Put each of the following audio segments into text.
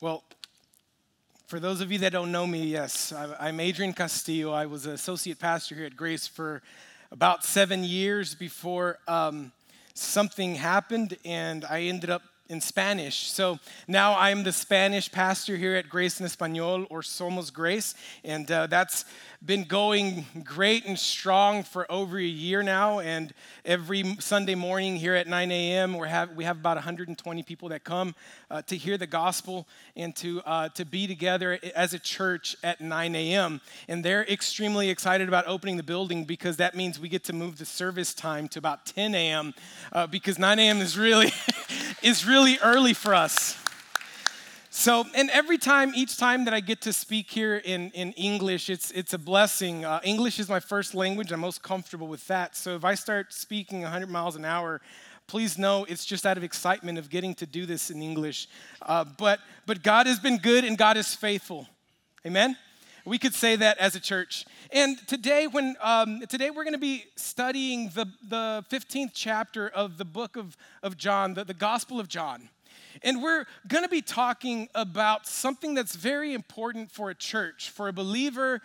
Well, for those of you that don't know me, yes, I'm Adrian Castillo. I was an associate pastor here at Grace for about seven years before um, something happened, and I ended up in Spanish. So now I'm the Spanish pastor here at Grace en Español or Somos Grace, and uh, that's been going great and strong for over a year now. And every Sunday morning here at 9 a.m., we have, we have about 120 people that come uh, to hear the gospel and to, uh, to be together as a church at 9 a.m. And they're extremely excited about opening the building because that means we get to move the service time to about 10 a.m. Uh, because 9 a.m. is really, is really early for us. So, and every time, each time that I get to speak here in, in English, it's, it's a blessing. Uh, English is my first language. I'm most comfortable with that. So if I start speaking 100 miles an hour, please know it's just out of excitement of getting to do this in English. Uh, but, but God has been good and God is faithful. Amen? We could say that as a church. And today, when um, today we're going to be studying the, the 15th chapter of the book of, of John, the, the Gospel of John. And we're going to be talking about something that's very important for a church, for a believer,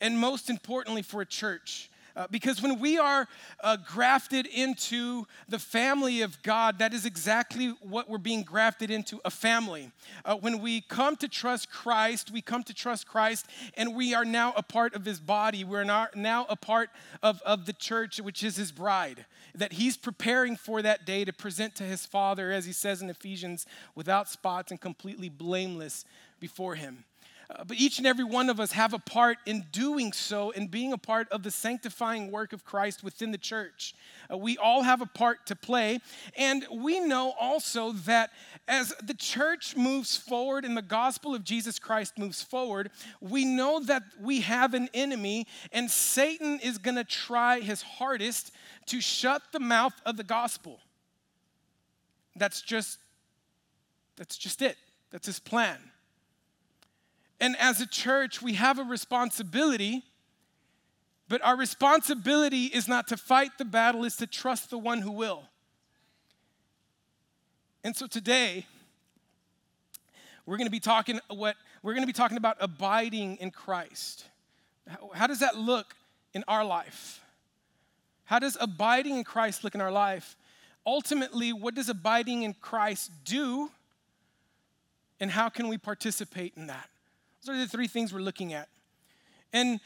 and most importantly for a church. Uh, because when we are uh, grafted into the family of God, that is exactly what we're being grafted into a family. Uh, when we come to trust Christ, we come to trust Christ, and we are now a part of his body. We're now a part of, of the church, which is his bride. That he's preparing for that day to present to his Father, as he says in Ephesians, without spots and completely blameless before him. Uh, but each and every one of us have a part in doing so and being a part of the sanctifying work of Christ within the church. Uh, we all have a part to play. And we know also that as the church moves forward and the gospel of Jesus Christ moves forward, we know that we have an enemy, and Satan is going to try his hardest to shut the mouth of the gospel. That's just that's just it. That's his plan. And as a church, we have a responsibility, but our responsibility is not to fight the battle, is to trust the one who will. And so today, we're going to be talking what we're going to be talking about abiding in Christ. How, how does that look in our life? How does abiding in Christ look in our life? Ultimately, what does abiding in Christ do? And how can we participate in that? Those are the three things we're looking at. And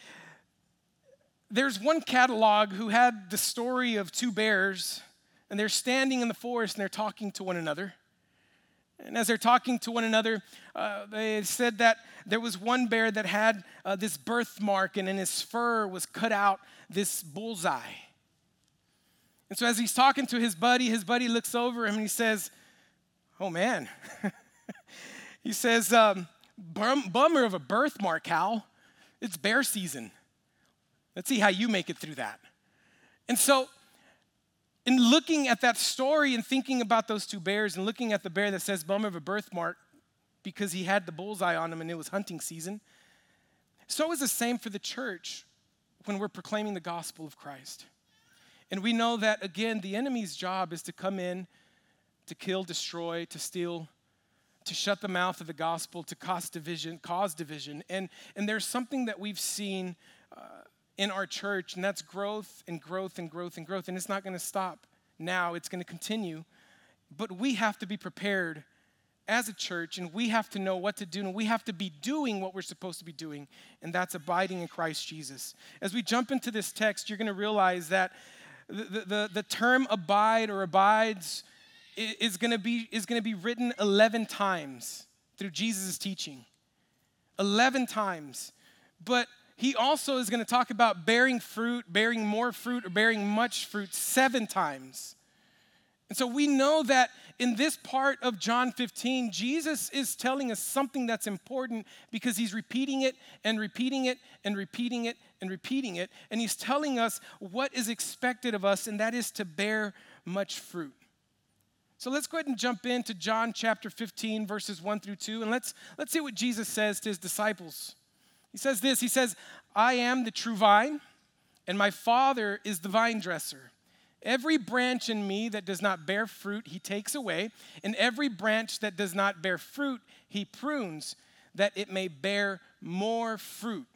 there's one catalog who had the story of two bears, and they're standing in the forest and they're talking to one another. And as they're talking to one another, uh, they said that there was one bear that had uh, this birthmark, and in his fur was cut out this bullseye. And so, as he's talking to his buddy, his buddy looks over him and he says, Oh man. he says, um, Bum, bummer of a birthmark, Hal. It's bear season. Let's see how you make it through that. And so, in looking at that story and thinking about those two bears and looking at the bear that says bummer of a birthmark because he had the bullseye on him and it was hunting season, so is the same for the church when we're proclaiming the gospel of Christ. And we know that, again, the enemy's job is to come in, to kill, destroy, to steal, to shut the mouth of the gospel, to cause division, cause division. And, and there's something that we've seen uh, in our church, and that's growth and growth and growth and growth. And it's not going to stop now, it's going to continue. But we have to be prepared as a church, and we have to know what to do, and we have to be doing what we're supposed to be doing, and that's abiding in Christ Jesus. As we jump into this text, you're going to realize that the, the, the term abide or abides is going to be is going to be written 11 times through Jesus' teaching. 11 times. But he also is going to talk about bearing fruit, bearing more fruit, or bearing much fruit seven times. And so we know that in this part of John 15, Jesus is telling us something that's important because he's repeating it and repeating it and repeating it and repeating it. And he's telling us what is expected of us, and that is to bear much fruit. So let's go ahead and jump into John chapter 15, verses 1 through 2, and let's, let's see what Jesus says to his disciples. He says this He says, I am the true vine, and my Father is the vine dresser. Every branch in me that does not bear fruit, he takes away, and every branch that does not bear fruit, he prunes, that it may bear more fruit.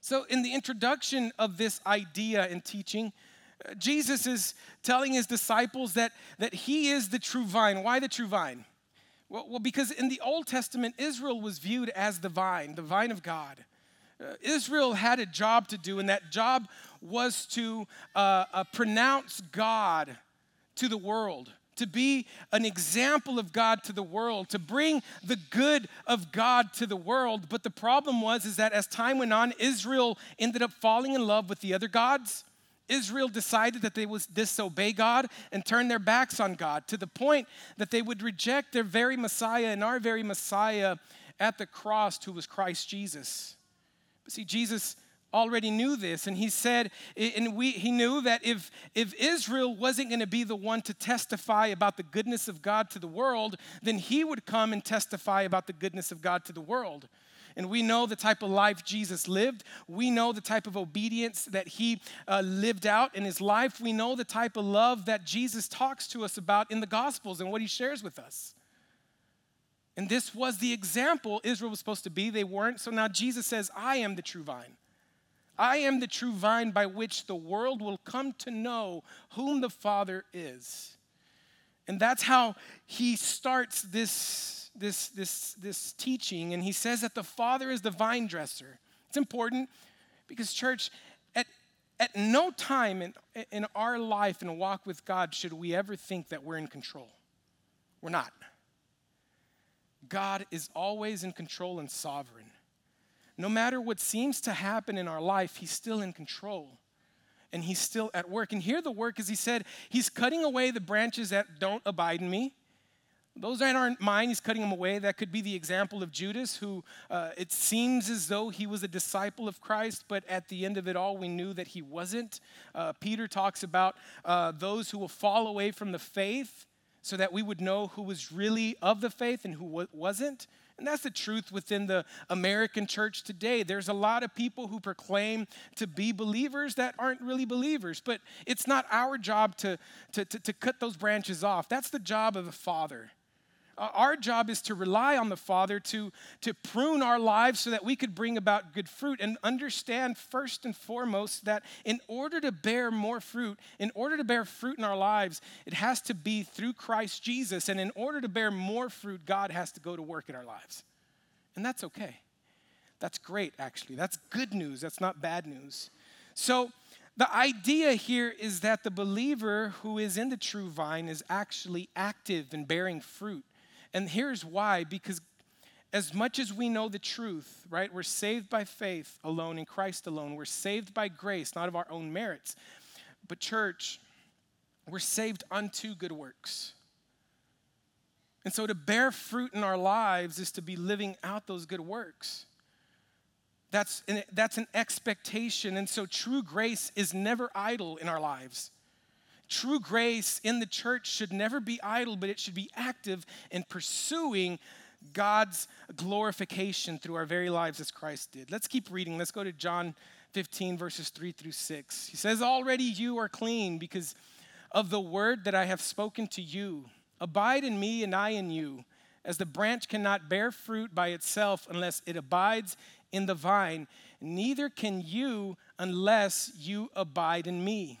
So, in the introduction of this idea and teaching, Jesus is telling his disciples that, that he is the true vine. Why the true vine? Well, well, because in the Old Testament, Israel was viewed as the vine, the vine of God. Uh, Israel had a job to do, and that job was to uh, uh, pronounce God to the world, to be an example of God to the world, to bring the good of God to the world. But the problem was is that as time went on, Israel ended up falling in love with the other gods. Israel decided that they would disobey God and turn their backs on God to the point that they would reject their very Messiah and our very Messiah at the cross, who was Christ Jesus. But see, Jesus already knew this, and he said, and we, he knew that if, if Israel wasn't going to be the one to testify about the goodness of God to the world, then he would come and testify about the goodness of God to the world. And we know the type of life Jesus lived. We know the type of obedience that he uh, lived out in his life. We know the type of love that Jesus talks to us about in the Gospels and what he shares with us. And this was the example Israel was supposed to be. They weren't. So now Jesus says, I am the true vine. I am the true vine by which the world will come to know whom the Father is. And that's how he starts this, this, this, this teaching. And he says that the Father is the vine dresser. It's important because, church, at, at no time in, in our life and walk with God should we ever think that we're in control. We're not. God is always in control and sovereign. No matter what seems to happen in our life, He's still in control and He's still at work. And here, the work is He said, He's cutting away the branches that don't abide in me. Those that aren't mine, he's cutting them away. That could be the example of Judas, who uh, it seems as though he was a disciple of Christ, but at the end of it all, we knew that he wasn't. Uh, Peter talks about uh, those who will fall away from the faith so that we would know who was really of the faith and who wasn't. And that's the truth within the American church today. There's a lot of people who proclaim to be believers that aren't really believers, but it's not our job to, to, to, to cut those branches off. That's the job of the Father. Our job is to rely on the Father to, to prune our lives so that we could bring about good fruit and understand first and foremost that in order to bear more fruit, in order to bear fruit in our lives, it has to be through Christ Jesus. And in order to bear more fruit, God has to go to work in our lives. And that's okay. That's great, actually. That's good news. That's not bad news. So, the idea here is that the believer who is in the true vine is actually active and bearing fruit. And here's why because as much as we know the truth, right, we're saved by faith alone in Christ alone. We're saved by grace, not of our own merits. But, church, we're saved unto good works. And so to bear fruit in our lives is to be living out those good works. That's an, that's an expectation. And so true grace is never idle in our lives. True grace in the church should never be idle, but it should be active in pursuing God's glorification through our very lives as Christ did. Let's keep reading. Let's go to John 15, verses 3 through 6. He says, Already you are clean because of the word that I have spoken to you. Abide in me and I in you, as the branch cannot bear fruit by itself unless it abides in the vine, neither can you unless you abide in me.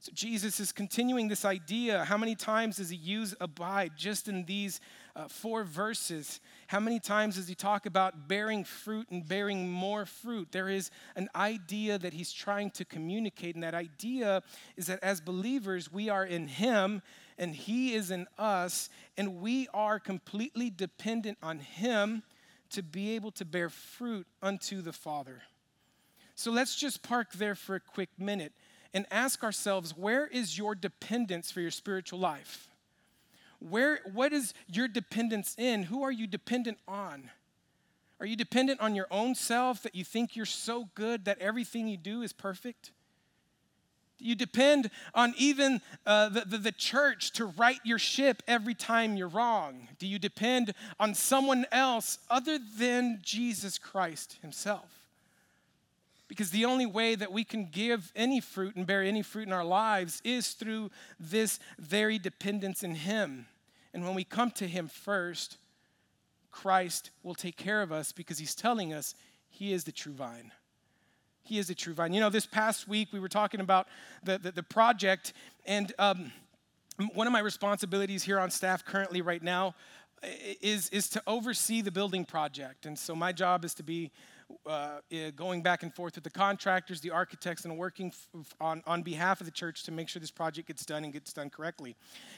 So Jesus is continuing this idea. How many times does he use abide just in these uh, four verses, how many times does he talk about bearing fruit and bearing more fruit? There is an idea that he's trying to communicate, and that idea is that as believers, we are in him and he is in us, and we are completely dependent on him to be able to bear fruit unto the Father. So let's just park there for a quick minute and ask ourselves where is your dependence for your spiritual life? Where, what is your dependence in? Who are you dependent on? Are you dependent on your own self that you think you're so good that everything you do is perfect? Do you depend on even uh, the, the, the church to right your ship every time you're wrong? Do you depend on someone else other than Jesus Christ Himself? Because the only way that we can give any fruit and bear any fruit in our lives is through this very dependence in Him. And when we come to Him first, Christ will take care of us because He's telling us He is the true vine. He is the true vine. You know, this past week we were talking about the, the, the project, and um, one of my responsibilities here on staff currently, right now, is, is to oversee the building project. And so my job is to be uh, going back and forth with the contractors, the architects, and working f- on, on behalf of the church to make sure this project gets done and gets done correctly.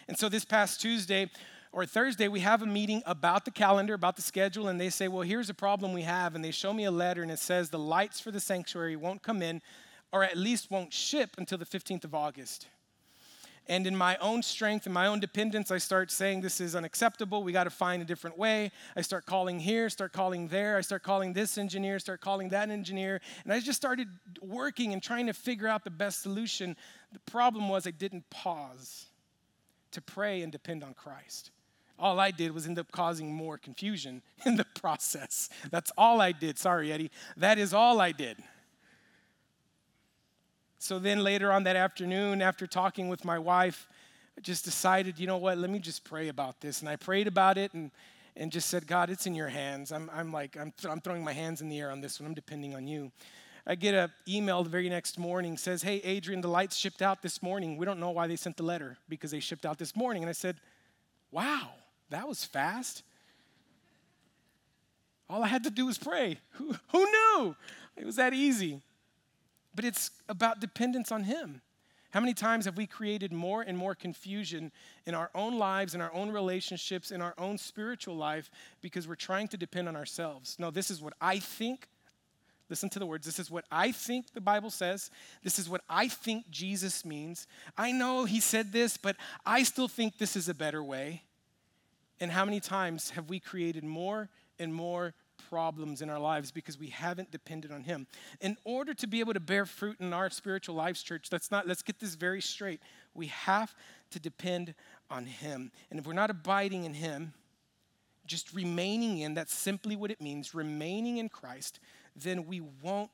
And so this past Tuesday or Thursday, we have a meeting about the calendar, about the schedule, and they say, Well, here's a problem we have. And they show me a letter, and it says the lights for the sanctuary won't come in, or at least won't ship until the 15th of August. And in my own strength and my own dependence, I start saying this is unacceptable. We got to find a different way. I start calling here, start calling there. I start calling this engineer, start calling that engineer. And I just started working and trying to figure out the best solution. The problem was I didn't pause to pray and depend on Christ. All I did was end up causing more confusion in the process. That's all I did. Sorry, Eddie. That is all I did. So then later on that afternoon, after talking with my wife, I just decided, you know what, let me just pray about this. And I prayed about it and, and just said, God, it's in your hands. I'm, I'm like, I'm, th- I'm throwing my hands in the air on this one. I'm depending on you. I get an email the very next morning says, Hey, Adrian, the lights shipped out this morning. We don't know why they sent the letter because they shipped out this morning. And I said, Wow, that was fast. All I had to do was pray. Who, who knew? It was that easy. But it's about dependence on Him. How many times have we created more and more confusion in our own lives, in our own relationships, in our own spiritual life because we're trying to depend on ourselves? No, this is what I think. Listen to the words. This is what I think the Bible says. This is what I think Jesus means. I know he said this, but I still think this is a better way. And how many times have we created more and more problems in our lives because we haven't depended on him. In order to be able to bear fruit in our spiritual lives, church, let's not let's get this very straight. We have to depend on him. And if we're not abiding in him, just remaining in, that's simply what it means, remaining in Christ, then we won't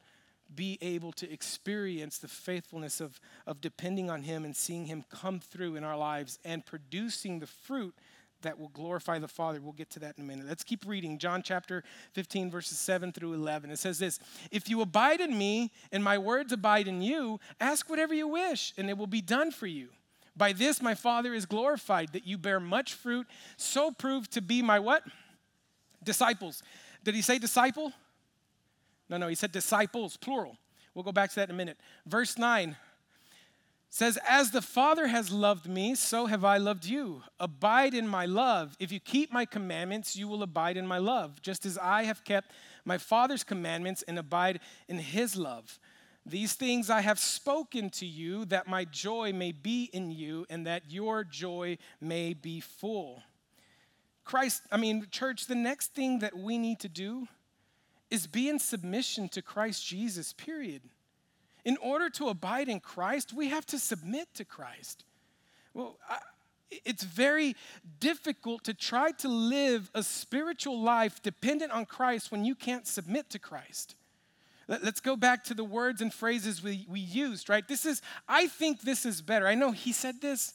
be able to experience the faithfulness of, of depending on Him and seeing Him come through in our lives and producing the fruit that will glorify the Father. We'll get to that in a minute. Let's keep reading. John chapter 15, verses 7 through 11. It says this If you abide in me and my words abide in you, ask whatever you wish, and it will be done for you. By this my Father is glorified, that you bear much fruit, so prove to be my what? Disciples. Did he say disciple? No, no, he said disciples, plural. We'll go back to that in a minute. Verse 9 says, As the Father has loved me, so have I loved you. Abide in my love. If you keep my commandments, you will abide in my love, just as I have kept my Father's commandments and abide in his love. These things I have spoken to you, that my joy may be in you, and that your joy may be full. Christ, I mean, church, the next thing that we need to do is be in submission to Christ Jesus, period in order to abide in Christ, we have to submit to Christ. Well, I, it's very difficult to try to live a spiritual life dependent on Christ when you can't submit to Christ. Let, us go back to the words and phrases we, we used, right? This is, I think this is better. I know he said this,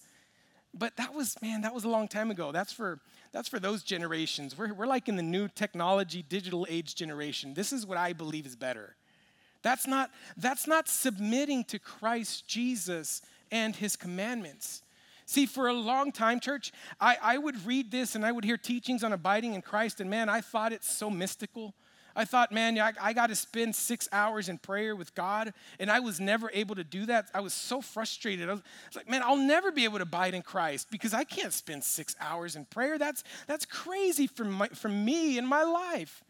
but that was, man, that was a long time ago. That's for, that's for those generations. We're, we're like in the new technology, digital age generation. This is what I believe is better. That's not, that's not submitting to Christ Jesus and his commandments. See, for a long time, church, I, I would read this and I would hear teachings on abiding in Christ, and man, I thought it's so mystical. I thought, man, I, I got to spend six hours in prayer with God, and I was never able to do that. I was so frustrated. I was, like, man, I'll never be able to abide in Christ because I can't spend six hours in prayer. That's, that's crazy for, my, for me in my life.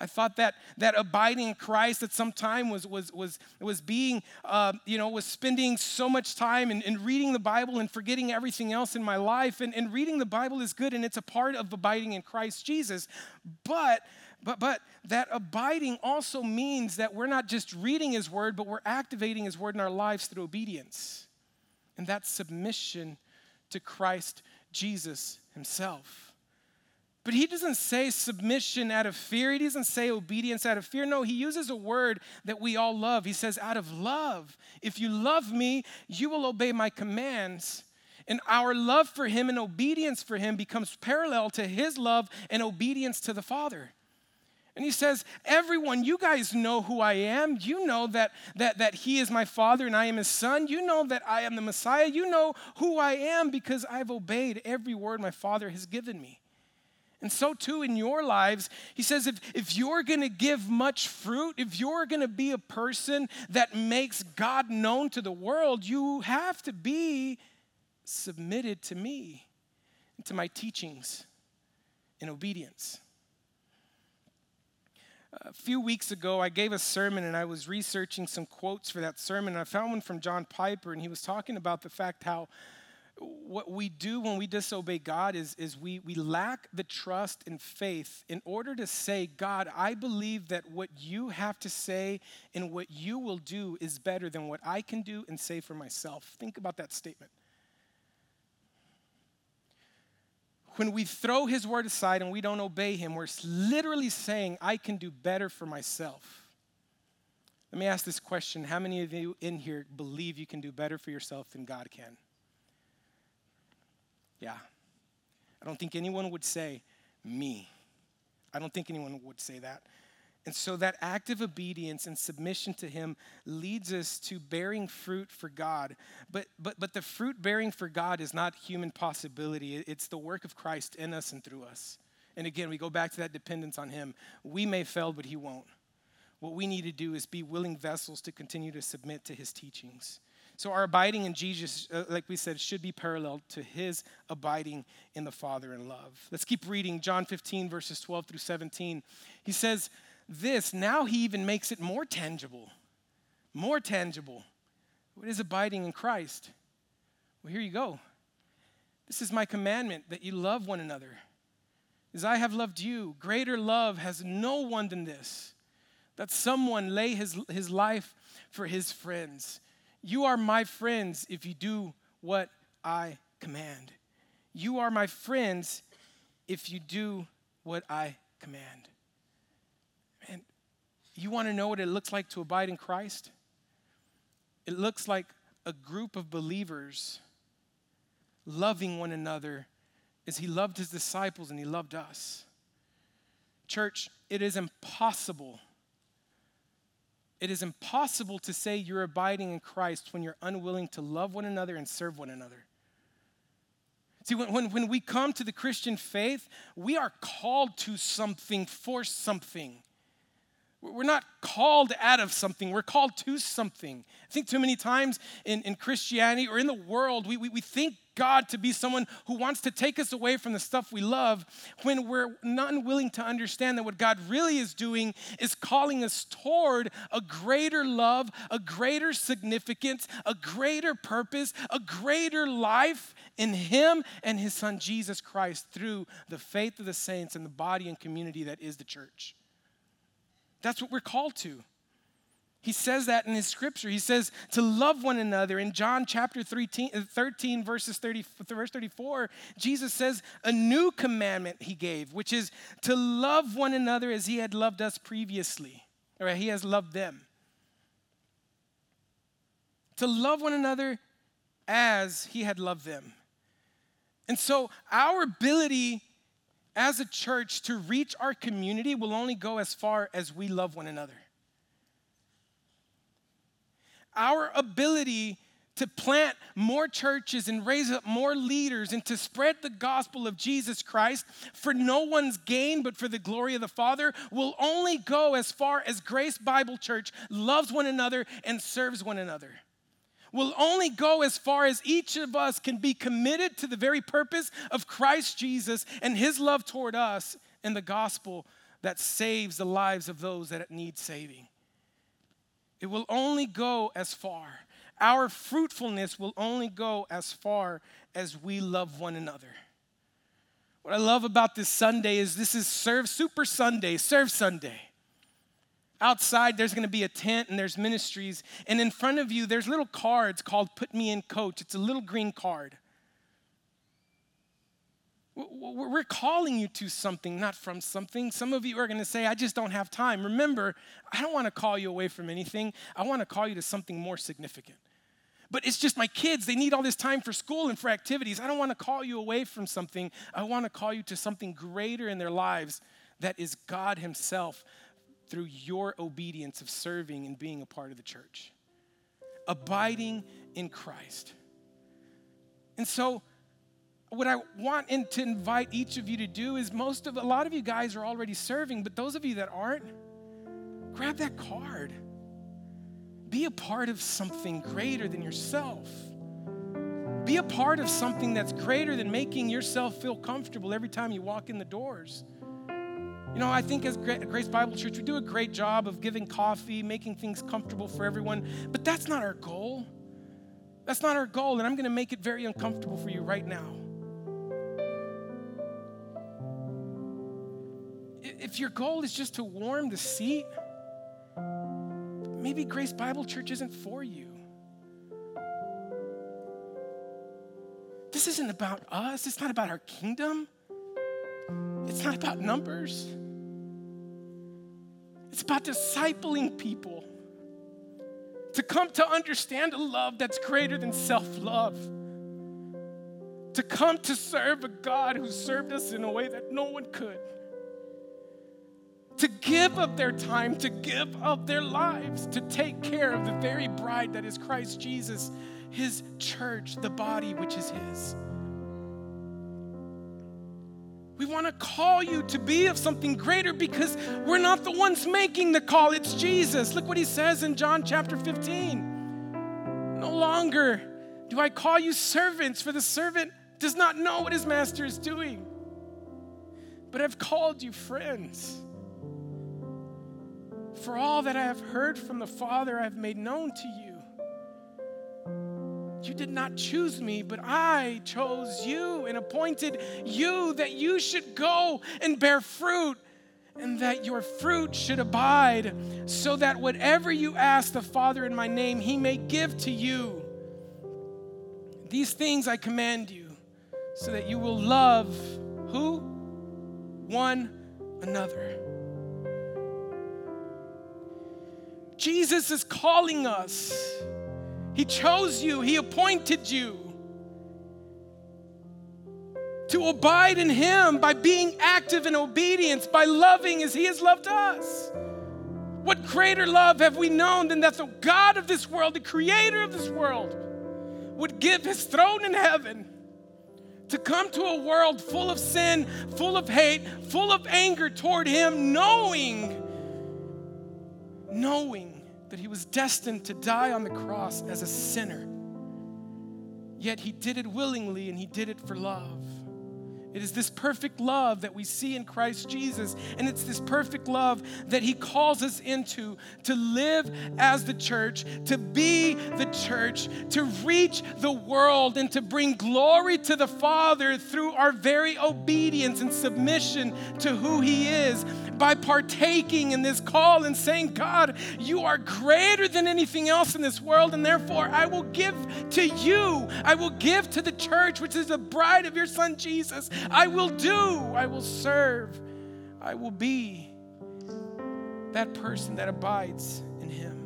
I thought that that abiding in Christ at some time was was was was being uh, you know was spending so much time in, in, reading the Bible and forgetting everything else in my life. And, and reading the Bible is good and it's a part of abiding in Christ Jesus. But But, but that abiding also means that we're not just reading His Word, but we're activating His Word in our lives through obedience. And that's submission to Christ Jesus Himself. But He doesn't say submission out of fear, He doesn't say obedience out of fear. No, He uses a word that we all love. He says, out of love. If you love me, you will obey my commands. And our love for him and obedience for him becomes parallel to his love and obedience to the Father. And he says, Everyone, you guys know who I am. You know that, that, that he is my father and I am his son. You know that I am the Messiah. You know who I am because I've obeyed every word my father has given me. And so, too, in your lives, he says, if, if you're going to give much fruit, if you're going to be a person that makes God known to the world, you have to be submitted to me to my teachings in obedience. A few weeks ago, I gave a sermon and I was researching some quotes for that sermon. And I found one from John Piper, and he was talking about the fact how what we do when we disobey God is, is we, we lack the trust and faith in order to say, God, I believe that what you have to say and what you will do is better than what I can do and say for myself. Think about that statement. when we throw his word aside and we don't obey him, we're literally saying, I can do better for myself. Let me ask this question How many of you in here believe you can do better for yourself than God can? Yeah. I don't think anyone would say, me. I don't think anyone would say that. And so that active obedience and submission to him leads us to bearing fruit for God. But but but the fruit bearing for God is not human possibility. It's the work of Christ in us and through us. And again, we go back to that dependence on him. We may fail, but he won't. What we need to do is be willing vessels to continue to submit to his teachings. So our abiding in Jesus, uh, like we said, should be parallel to his abiding in the Father in love. Let's keep reading John 15, verses 12 through 17. He says, this, now he even makes it more tangible. More tangible. What is abiding in Christ? Well, here you go. This is my commandment that you love one another. As I have loved you, greater love has no one than this that someone lay his, his life for his friends. You are my friends if you do what I command. You are my friends if you do what I command. And you want to know what it looks like to abide in Christ? It looks like a group of believers loving one another as he loved his disciples and he loved us. Church, it is impossible. It is impossible to say you're abiding in Christ when you're unwilling to love one another and serve one another. See, when, when, when we come to the Christian faith, we are called to something for something. We're not called out of something, we're called to something. I think too many times in, in Christianity or in the world, we, we, we think God to be someone who wants to take us away from the stuff we love when we're not willing to understand that what God really is doing is calling us toward a greater love, a greater significance, a greater purpose, a greater life in Him and His Son Jesus Christ through the faith of the saints and the body and community that is the church. That's what we're called to. He says that in his scripture. He says to love one another. In John chapter 13, uh, 13 verses 30, verse 34, Jesus says a new commandment he gave, which is to love one another as he had loved us previously, or he has loved them. To love one another as he had loved them. And so our ability as a church to reach our community will only go as far as we love one another. Our ability to plant more churches and raise up more leaders and to spread the gospel of Jesus Christ for no one's gain but for the glory of the Father will only go as far as Grace Bible Church loves one another and serves one another will only go as far as each of us can be committed to the very purpose of Christ Jesus and his love toward us and the gospel that saves the lives of those that need saving. It will only go as far. Our fruitfulness will only go as far as we love one another. What I love about this Sunday is this is Serve Super Sunday, Serve Sunday. Outside, there's to be a tent and there's ministries. And in front of you, there's little cards called Put Me in Coach. It's a little green card. We're calling you to something, not from something. Some of you are going to say, I just don't have time. Remember, I don't want to call you away from anything. I want to call you to something more significant. But it's just my kids. They need all this time for school and for activities. I don't want to call you away from something. I want to call you to something greater in their lives that is God Himself through your obedience of serving and being a part of the church. Abiding in Christ. And so, what I want in, to invite each of you to do is most of a lot of you guys are already serving, but those of you that aren't, grab that card. Be a part of something greater than yourself. Be a part of something that's greater than making yourself feel comfortable every time you walk in the doors. You know, I think as Grace Bible Church, we do a great job of giving coffee, making things comfortable for everyone, but that's not our goal. That's not our goal, and I'm going to make it very uncomfortable for you right now. If your goal is just to warm the seat, maybe Grace Bible Church isn't for you. This isn't about us, it's not about our kingdom, it's not about numbers. It's about discipling people to come to understand a love that's greater than self love. To come to serve a God who served us in a way that no one could to give up their time, to give up their lives, to take care of the very bride that is Christ Jesus, his church, the body which is his. We want to call you to be of something greater because we're not the ones making the call, it's Jesus. Look what he says in John chapter 15. No longer do I call you servants, for the servant does not know what his master is doing, but I've called you friends. For all that I have heard from the Father, I have made known to you. You did not choose me, but I chose you and appointed you that you should go and bear fruit and that your fruit should abide, so that whatever you ask the Father in my name, he may give to you. These things I command you, so that you will love who? One another. Jesus is calling us. He chose you, He appointed you to abide in Him by being active in obedience, by loving as He has loved us. What greater love have we known than that the God of this world, the creator of this world, would give His throne in heaven? to come to a world full of sin, full of hate, full of anger toward Him, knowing, knowing that he was destined to die on the cross as a sinner. Yet he did it willingly and he did it for love. It is this perfect love that we see in Christ Jesus. And it's this perfect love that He calls us into to live as the church, to be the church, to reach the world, and to bring glory to the Father through our very obedience and submission to who He is by partaking in this call and saying, God, you are greater than anything else in this world, and therefore I will give to you. I will give to the church, which is the bride of your Son Jesus. I will do, I will serve, I will be that person that abides in Him.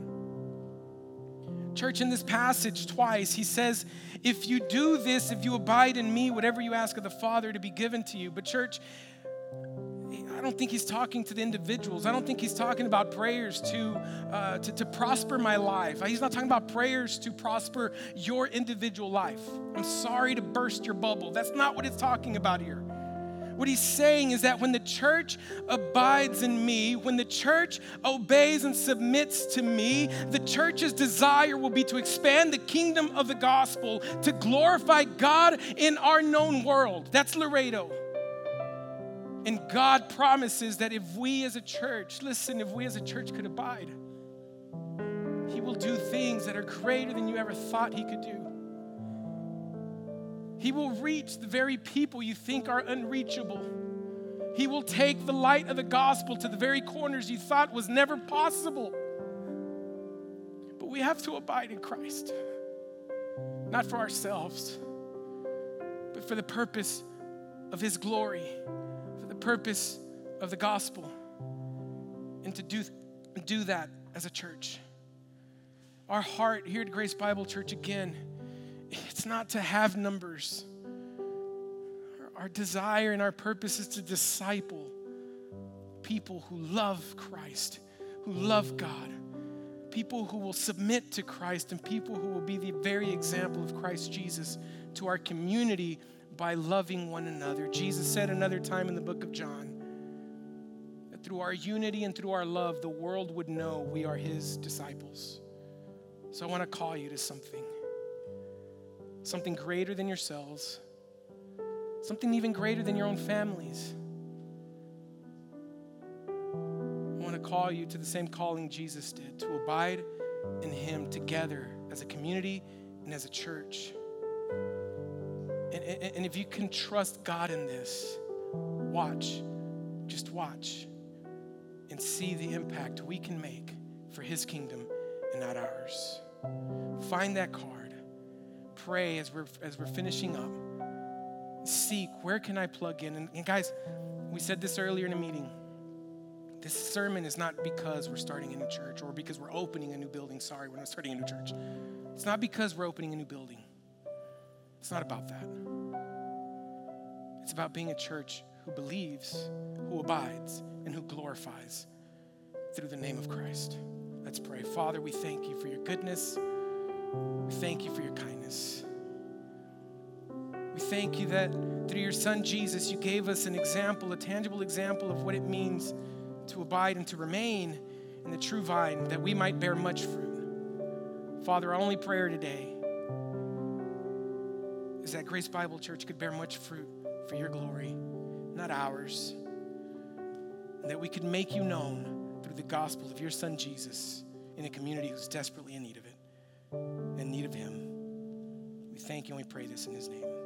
Church, in this passage twice, he says, If you do this, if you abide in me, whatever you ask of the Father to be given to you. But, church, don't think he's talking to the individuals. I don't think he's talking about prayers to, uh, to, to prosper my life. He's not talking about prayers to prosper your individual life. I'm sorry to burst your bubble. That's not what it's talking about here. What he's saying is that when the church abides in me, when the church obeys and submits to me, the church's desire will be to expand the kingdom of the gospel, to glorify God in our known world. That's Laredo. And God promises that if we as a church, listen, if we as a church could abide, He will do things that are greater than you ever thought He could do. He will reach the very people you think are unreachable. He will take the light of the gospel to the very corners you thought was never possible. But we have to abide in Christ, not for ourselves, but for the purpose of His glory, the purpose of the gospel, and to do, do that as a church. Our heart here at Grace Bible Church, again, it's not to have numbers. Our desire and our purpose is to disciple people who love Christ, who love God, people who will submit to Christ, and people who will be the very example of Christ Jesus to our community by loving one another. Jesus said another time in the book of John that through our unity and through our love, the world would know we are his disciples. So I want to call you to something something greater than yourselves something even greater than your own families. I want to call you to the same calling Jesus did to abide in Him together as a community and as a church. And, and, and if you can trust God in this, watch, just watch, and see the impact we can make for His kingdom and not ours. Find that card. Pray as we're, as we're finishing up seek where can I plug in? And, and, guys, we said this earlier in a meeting. This sermon is not because we're starting a new church or because we're opening a new building. Sorry, we're not starting a new church. It's not because we're opening a new building. It's not about that. It's about being a church who believes, who abides, and who glorifies through the name of Christ. Let's pray. Father, we thank you for your goodness. We thank you for your kindness. We thank you that through your son Jesus, you gave us an example, a tangible example of what it means to abide and to remain in the true vine, that we might bear much fruit. Father, our only prayer today that Grace Bible Church could bear much fruit for your glory, not ours. And that we could make you known through the gospel of your son Jesus in a community who's desperately in need of it, in need of him. We thank you and we pray this in his name.